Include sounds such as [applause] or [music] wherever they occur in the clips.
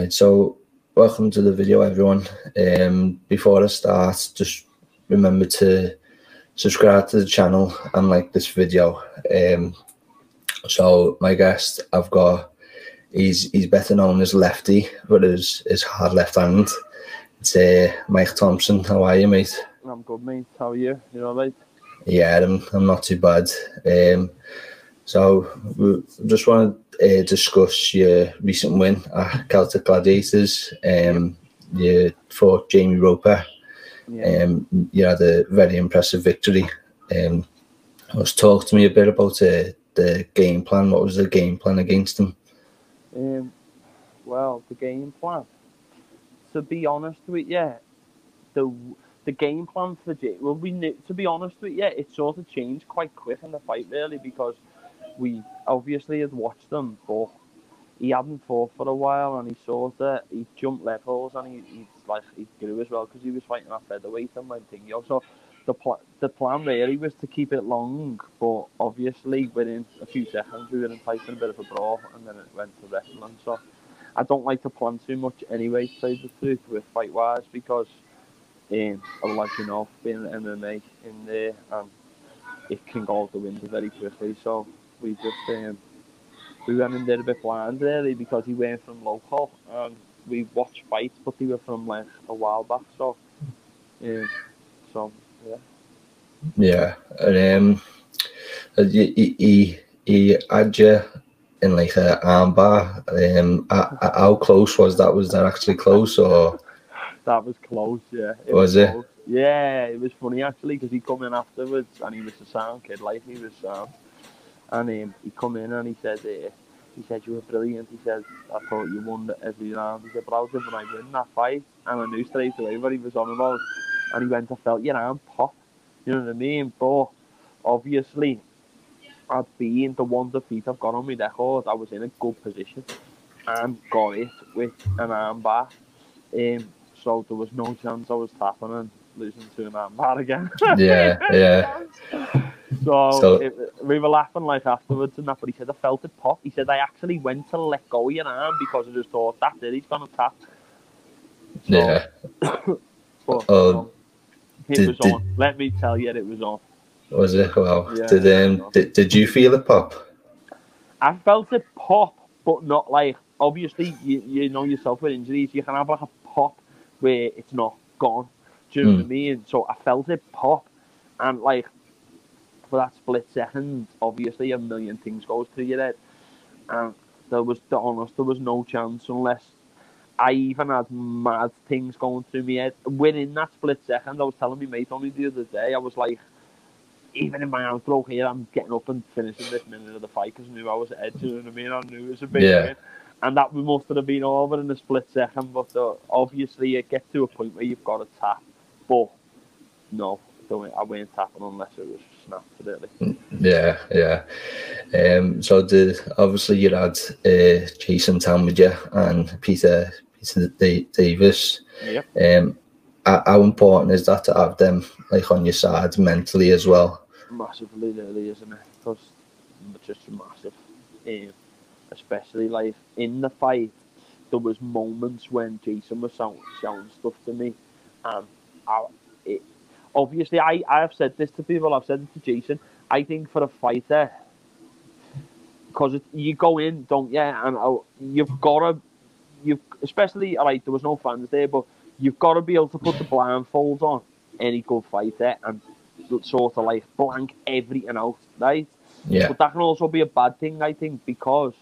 Right, so welcome to the video, everyone. Um, before I start, just remember to subscribe to the channel and like this video. Um, so my guest, I've got, he's he's better known as Lefty, but his his hard left hand. It's uh, Mike Thompson. How are you, mate? I'm good, mate. How are you? You all right? Yeah, I'm, I'm not too bad. Um, so we just want to uh, discuss your recent win at Celtic Gladiators. Um, you fought Jamie Roper. Yeah. Um, you had a very impressive victory. Um, was talk to me a bit about uh, the game plan. What was the game plan against him? Um, well, the game plan. To be honest with you, the the game plan for Jay. Well, we knew. To be honest with you, it sort of changed quite quick in the fight, really, because we obviously had watched them, but he hadn't fought for a while, and he saw that he jumped levels, and he, he like he grew as well because he was fighting at featherweight and went thing. So the pl- the plan really was to keep it long, but obviously within a few seconds we were in fighting a bit of a brawl, and then it went to wrestling. So I don't like to plan too much anyway, to tell the truth, with fight wise, because um, otherwise you know, being an MMA in there, um, it can go out the window very quickly. So we just um, we went in there a bit blind really because he went from local and we watched fights, but he were from like a while back. So yeah, so yeah. Yeah, and um, uh, he he- he had you in like a armbar. Um, how close was that? Was that actually close or? That was close, yeah. Was it? close. Yeah, it was funny actually because he come in afterwards and he was a sound kid, like he was sound. And um, he come in and he said, uh, he said you were brilliant. He said I thought you won every round. He said, but I was when I win that fight, and I knew straight away what he was on about. And he went, I felt your arm pop. You know what I mean? But obviously, I'd been the one defeat I've got on my record. I was in a good position and got it with an arm bar. Um, so there was no chance I was tapping and losing to an arm bar again. Yeah, yeah. [laughs] So, So- it, we were laughing like afterwards and that, but he said I felt it pop. He said I actually went to let go of your arm because I just thought that's it, he's gonna tap. So, Yeah. [coughs] But, Oh, um, it did- was did- on. Let me tell you, it was on. Was it? Well, Yeah. did um did, did you feel it pop? I felt it pop, but not like obviously you, you know yourself with injuries, you can have like a pop where it's not gone. Do you know what I Mm. mean? So I felt it pop, and like for that split second, obviously a million things goes through your head, and there was to honest, there was no chance unless I even had mad things going through my head. Within that split second, I was telling my mate only the other day, I was like, even in my outro here, I'm getting up and finishing this minute of the fight because I knew I was ahead. You know what I mean? I knew it was a big Yeah. win. And that we must have been over in a split second, but uh, obviously it gets to a point where you've got to tap. But no, don't, I won't tapping unless it was snapped, really. Yeah, yeah. Um, so did obviously you had uh, Jason you and Peter Peter Da- Davis. Yep. Um, how important is that to have them like on your side mentally as well? massively really, isn't it? Because it's just massive. Um, especially like in the fight, there was moments when Jason was sound, shouting stuff to me, and I, it, obviously I, I have said this to people. I've said it to Jason. I think for a fighter, because you go in, don't you? And uh, you've got to, you've especially alright. There was no fans there, but you've got to be able to put the blindfolds on any good fighter and sort of like blank everything out, right? Yeah, But that can also be a bad thing, I think, because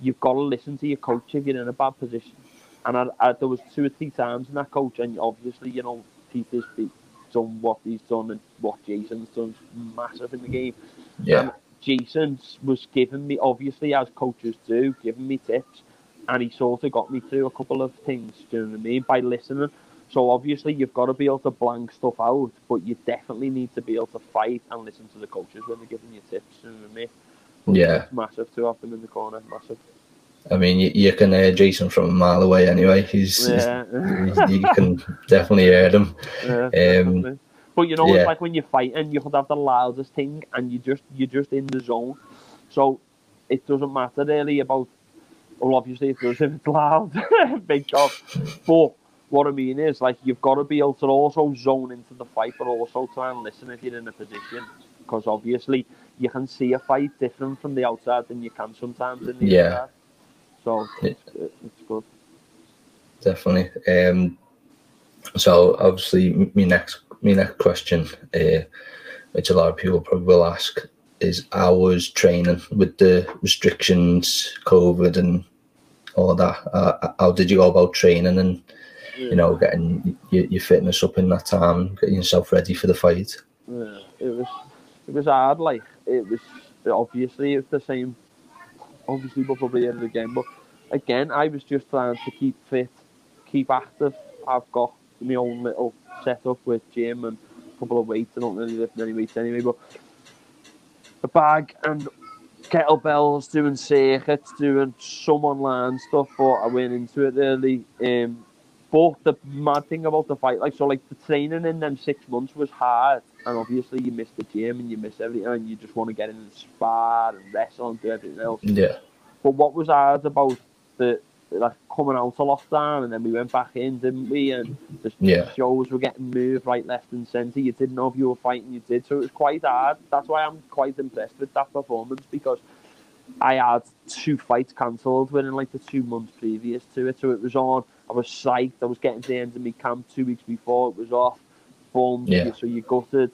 you've got to listen to your coach if you're in a bad position. And I, I, there was two or three times in that coach, and obviously, you know, Peter's done what he's done and what Jason's done massive in the game. yeah, And Jason was giving me, obviously, as coaches do, giving me tips, and he sort of got me through a couple of things. Do you know what I mean? By listening. So obviously, you've got to be able to blank stuff out, but you definitely need to be able to fight and listen to the coaches when they're giving you tips. Do you know what I mean? But Yeah. it's massive to have them in the corner. Massive. I mean you, you can hear Jason from a mile away anyway. He's, Yeah. he's you can definitely hear them. Yeah, definitely. But you know, Um, yeah. it's like when you're fighting, you could have the loudest thing, and you just you're just in the zone. So it doesn't matter really about well, obviously it does [laughs] if it's loud, [laughs] big job. But what I mean is, like, you've got to be able to also zone into the fight, but also try and listen if you're in a position. Because obviously, you can see a fight different from the outside than you can sometimes in the Yeah. inside. So it's, it's good. definitely. Um, so obviously, my next my next question, uh, which a lot of people probably will ask, is how was training with the restrictions, COVID, and all that? Uh, how did you go about training and you know getting your, your fitness up in that time, getting yourself ready for the fight? Yeah, it was it was hard. Like it was obviously it's the same. Obviously, we'll probably hear the game, but again, I was just trying to keep fit, keep active. I've got my own little setup with gym and a couple of weights. I don't really lift any weights anyway, but a bag and kettlebells, doing circuits, doing some online stuff. But I went into it really. Um, but the mad thing about the fight, like so, like the training in them six months was hard, and obviously you miss the gym and you miss everything, and you just want to get in and spar and wrestle and do everything else. Yeah, But what was hard about the like coming out of lockdown and then we went back in, didn't we? And the Yeah. shows were getting moved right, left, and centre. You didn't know if you were fighting, you did. So it was quite hard. That's why I'm quite impressed with that performance because I had two fights cancelled within like the two months previous to it. So it was on. I was psyched. I was getting to the end of my camp two weeks before it was off. Boom. Yeah. So you gutted.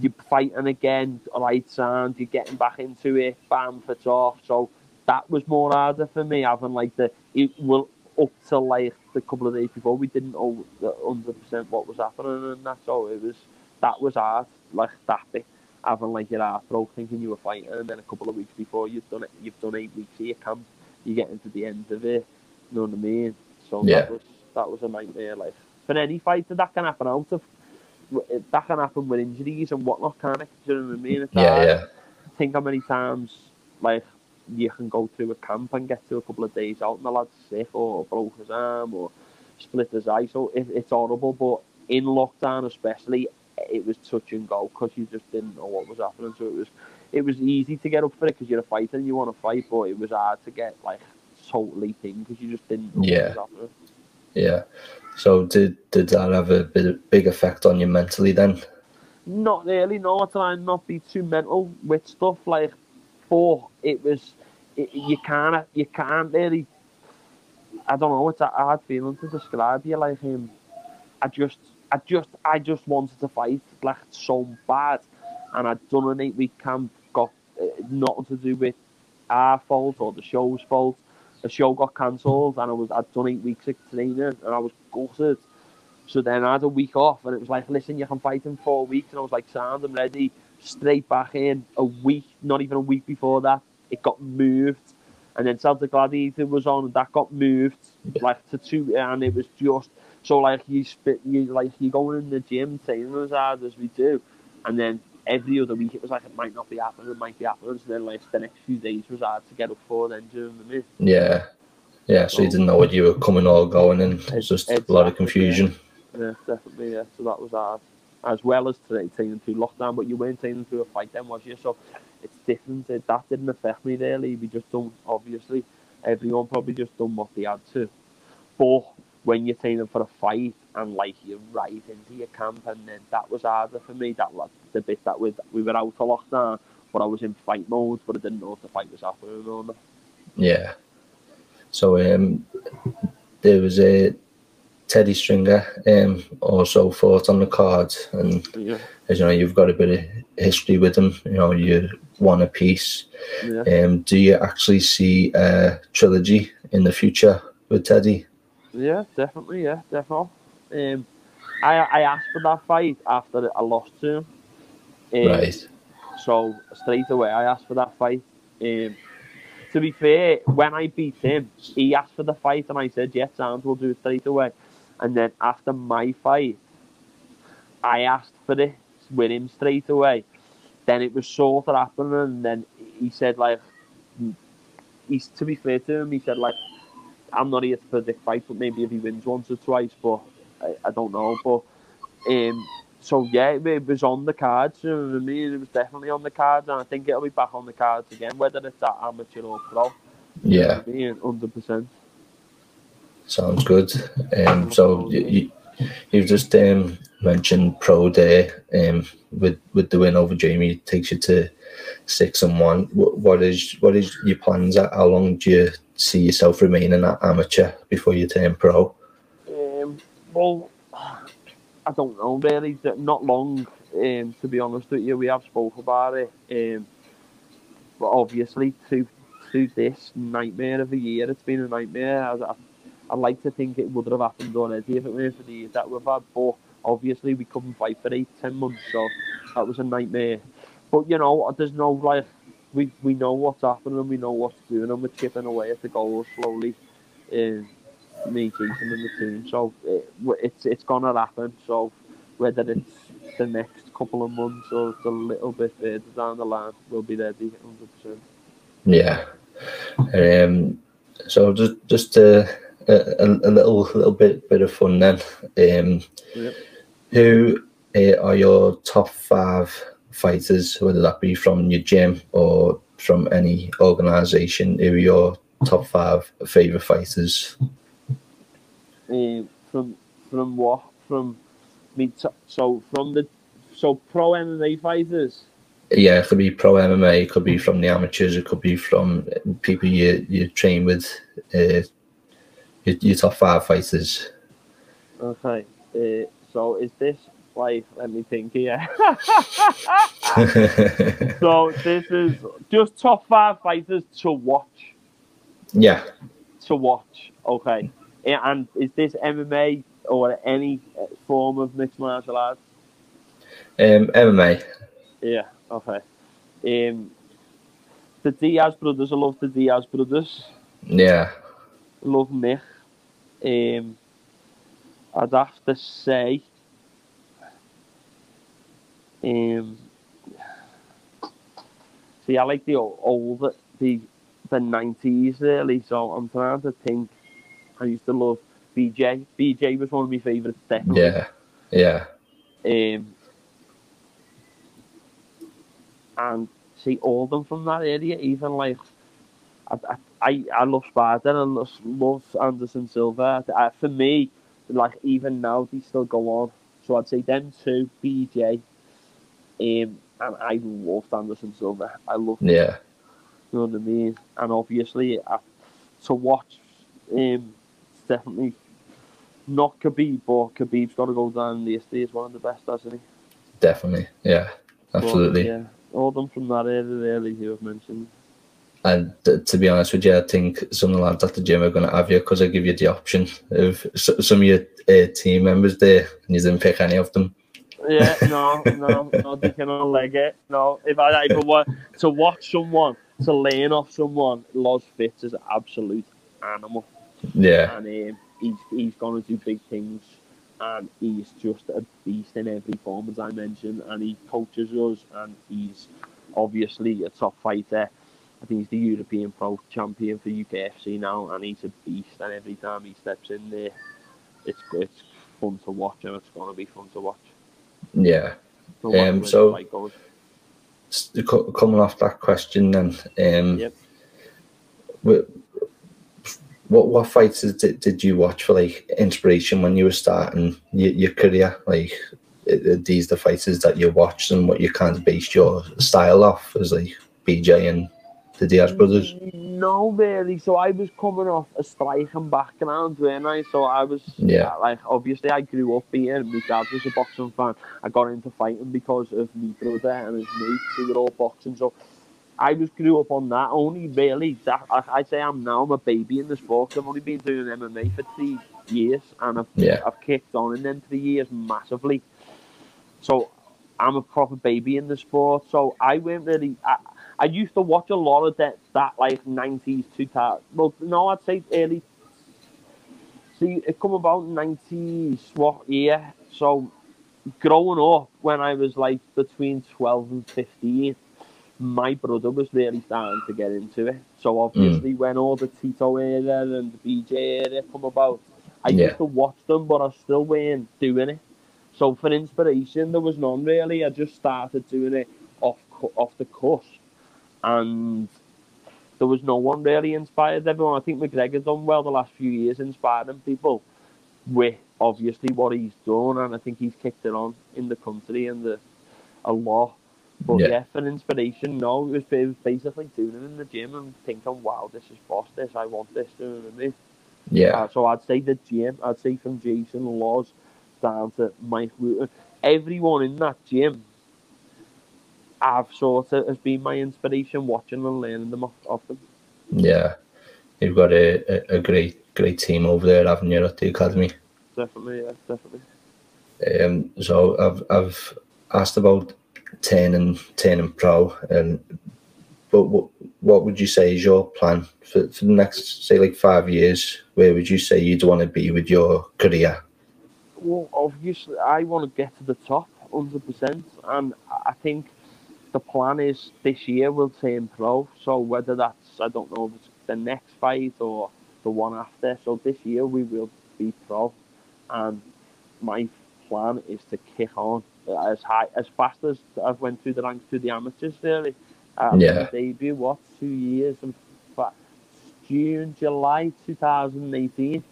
You're fighting again, right sound. You're getting back into it. Bam, it's off. So that was more harder for me. Having like the it will up to like the couple of days before we didn't know hundred percent what was happening and that. So it was that was hard. Like that bit having like your heart broke thinking you were fighting and then a couple of weeks before you've done it you've done eight weeks your camp you get into the end of it you know what I mean so Yeah. that was that was a nightmare like for any fighter that can happen out of that can happen with injuries and whatnot can't it do you know what I mean it's yeah, hard. yeah, think how many times like you can go through a camp and get to a couple of days out and the lad's sick or broke his arm or split his eye so it, it's horrible but in lockdown especially it was touch and go because you just didn't know what was happening so it was it was easy to get up for it because you're a fighter and you want to fight but it was hard to get like totally in because you just didn't know Yeah. what was happening yeah. So did did that have a bit big effect on you mentally then? Not really, no. I try and not be too mental with stuff like, but it was, you can't, you can't really. I don't know. It's a hard feeling to describe. You like him. I just, I just, I just wanted to fight like so bad, and I'd done an eight week camp. Got uh, nothing to do with our fault or the show's fault. The show got cancelled, and I was I'd done eight weeks of training, and I was gutted. So then I had a week off, and it was like, listen, you can fight in four weeks. And I was like, sound, I'm ready. Straight back in. A week, not even a week before that, it got moved. And then Celtic Gladiator was on, and that got moved like to two, and it was just so like you spit, you like you going in the gym, training as hard as we do, and then every other week it was like it might not be happening, it might be happening. So then like the next few days was hard to get up for. Then during the mid. Yeah, yeah. So you didn't know what you were coming or going, and it was just a lot of confusion. Yeah, definitely. Yeah, so that was hard. As well as today training through lockdown, but you weren't training through a fight then, was you? So it's different. It, that didn't affect me really. We just don't. Obviously, everyone probably just done what they had to. But when you're training for a fight and like you're right into your camp, and then that was harder for me. That was the bit that we we were out of lockdown, but I was in fight mode, but I didn't know if the fight was happening or not. Yeah. So um, there was a Teddy Stringer um also fought on the card, and Yeah, as you know, you've got a bit of history with him. You know, you won a piece. yeah. Um, do you actually see a trilogy in the future with Teddy? Yeah, definitely. Yeah, definitely. Um, I I asked for that fight after I lost to him. Um, Right. So straight away, I asked for that fight. Um, to be fair, when I beat him, he asked for the fight, and I said, "Yes, sounds. We'll do it straight away." And then after my fight, I asked for it with him straight away. Then it was sort of happening, and then he said, "Like, he's to be fair to him, he said like." I'm not here to predict fights, but maybe if he wins once or twice, but I, I don't know. But um, so yeah, it, was on the cards. You know what I mean? It was definitely on the cards, and I think it'll be back on the cards again, whether it's at amateur or pro. Yeah, hundred percent. Sounds good. Um, so you you've just um mentioned pro day um with with the win over Jamie takes you to six and one. What, what is what is your plans? How long do you see yourself remaining at amateur before you turn pro? Um, well, I don't know really. Not long. Um, to be honest with you, we have spoke about it. Um, but obviously, to to this nightmare of a year, it's been a nightmare. I, I, I'd like to think it would have happened already if it weren't for the that we've had. But obviously, we couldn't fight for eight, ten months, so that was a nightmare. But you know, there's no like we we know what's happening we know what's doing and we're chipping away at the goals slowly. Um, me, Jason, and the team. So it, it's it's gonna happen. So whether it's the next couple of months or it's a little bit further down the line, we'll be ready, hundred percent. Yeah. Um. So just just a, a, a little little bit bit of fun then. Um. Yep. Who uh, are your top five fighters, whether that be from your gym or from any organisation? Who are your top five favourite fighters? Uh, from from what? From me? So from the so pro MMA fighters. Yeah, it could be pro MMA. It could be from the amateurs. It could be from people you you train with. Uh, your, your top five fighters. Okay. Uh, so is this like? Let me think here. [laughs] so this is just top five fighters to watch. Yeah. To watch. Okay. And is this MMA or any form of mixed martial arts? Um, MMA. Yeah. Okay. Um, the Diaz brothers. I love the Diaz brothers. Yeah. Love Mick. Um, I'd have to say. Um, see, I like the old, the the nineties really. So I'm trying to think. I used to love BJ. BJ was one of my favourites. Definitely. Yeah, yeah. Um, and see all them from that area, even like I, I, I I love Sparta and I love Anderson Silva. For me, like even now they still go on. So I'd say them two, BJ, um, and I loved Anderson Silva. I love yeah. You know what I mean? And obviously, uh, to watch, um, it's definitely not Khabib, but Khabib's got to go down the history as one of the best, hasn't he? Definitely, yeah, absolutely. But, yeah, all them from that area, really, who I've mentioned. And to be honest with you, I think some of the lads at the gym are going to have you because I give you the option of some of your uh, team members there, and you didn't pick any of them. Yeah, [laughs] no, no, no, they cannot leg it. No, if I ever want to watch someone, to lean off someone, Los Fitz is an absolute animal. Yeah. And um, he's, he's going to do big things, and he's just a beast in every form, as I mentioned, and he coaches us, and he's obviously a top fighter I think he's the European Pro Champion for UKFC now, and he's a beast. And every time he steps in there, it's it's fun to watch, and it's going to be fun to watch. Yeah. Um, so coming off that question, then, um, yep. what what fights did, did you watch for like inspiration when you were starting your, your career? Like, these the fighters that you watched and what you kind of based your style off as like BJ and the Diaz brothers? No, really. So I was coming off a striking background, weren't I? So I was, yeah. Uh, like, obviously I grew up here. My dad was a boxing fan. I got into fighting because of my brother and his mates who were all boxing. So I was grew up on that. Only really, that I, I say I'm now I'm a baby in the sport. I've only been doing MMA for three years, and I've yeah. I've kicked on in them three years massively. So I'm a proper baby in the sport. So I weren't really. I, I used to watch a lot of that, that like 90s, 2000. Well, no, I'd say early. See, it come about 90s, what year? So, growing up, when I was like between 12 and 15, my brother was really starting to get into it. So, obviously, mm. when all the Tito era and the BJ era come about, I yeah. used to watch them, but I still weren't doing it. So, for inspiration, there was none really. I just started doing it off off the cuff and there was no one really inspired everyone. I think McGregor's done well the last few years, inspiring people with obviously what he's done, and I think he's kicked it on in the country and the a lot. But Yeah. yeah, for inspiration, no, it was, it was basically doing it in the gym and thinking, wow, this is boss, this, I want this, you know what I mean? Yeah, Uh, so I'd say the gym, I'd say from Jason Laws down to Mike everyone in that gym, I've sort of has been my inspiration, watching and learning them off, off them. yeah. You've got a, a, a great great team over there, haven't you, at the academy? Definitely, yeah, definitely. Um, so I've I've asked about turning turning pro, and but what what would you say is your plan for, for the next say like five years? Where would you say you'd want to be with your career? Well, obviously, I want to get to the top, hundred percent, and I think the plan is this year we'll turn pro. So whether that's I don't know if it's the next fight or the one after. So this year we will be pro, and my plan is to kick on as high as fast as I've went through the ranks to the amateurs. Really, uh, Yeah. debut what two years and June July 2018.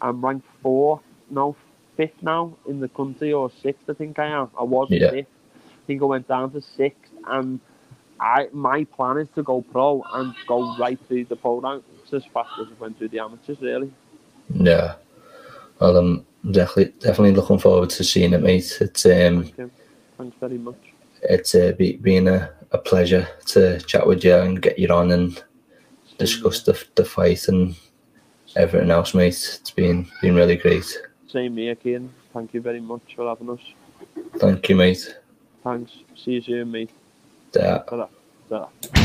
I'm ranked fourth, no fifth now in the country or sixth. I think I am. I was Yeah. fifth. I think I went down to sixth, and I my plan is to go pro and go right through the pro ranks as fast as I went through the amateurs. Really, Yeah, well, I'm definitely definitely looking forward to seeing it, mate. It's um thank. Thanks very much. it's uh, be, been a, a pleasure to chat with you and get you on and discuss the the fight and everything else, mate. It's been been really great. Same here, Kieran. Thank you very much for having us. Thank you, mate. Thanks. See you soon, mate. 对啊，对，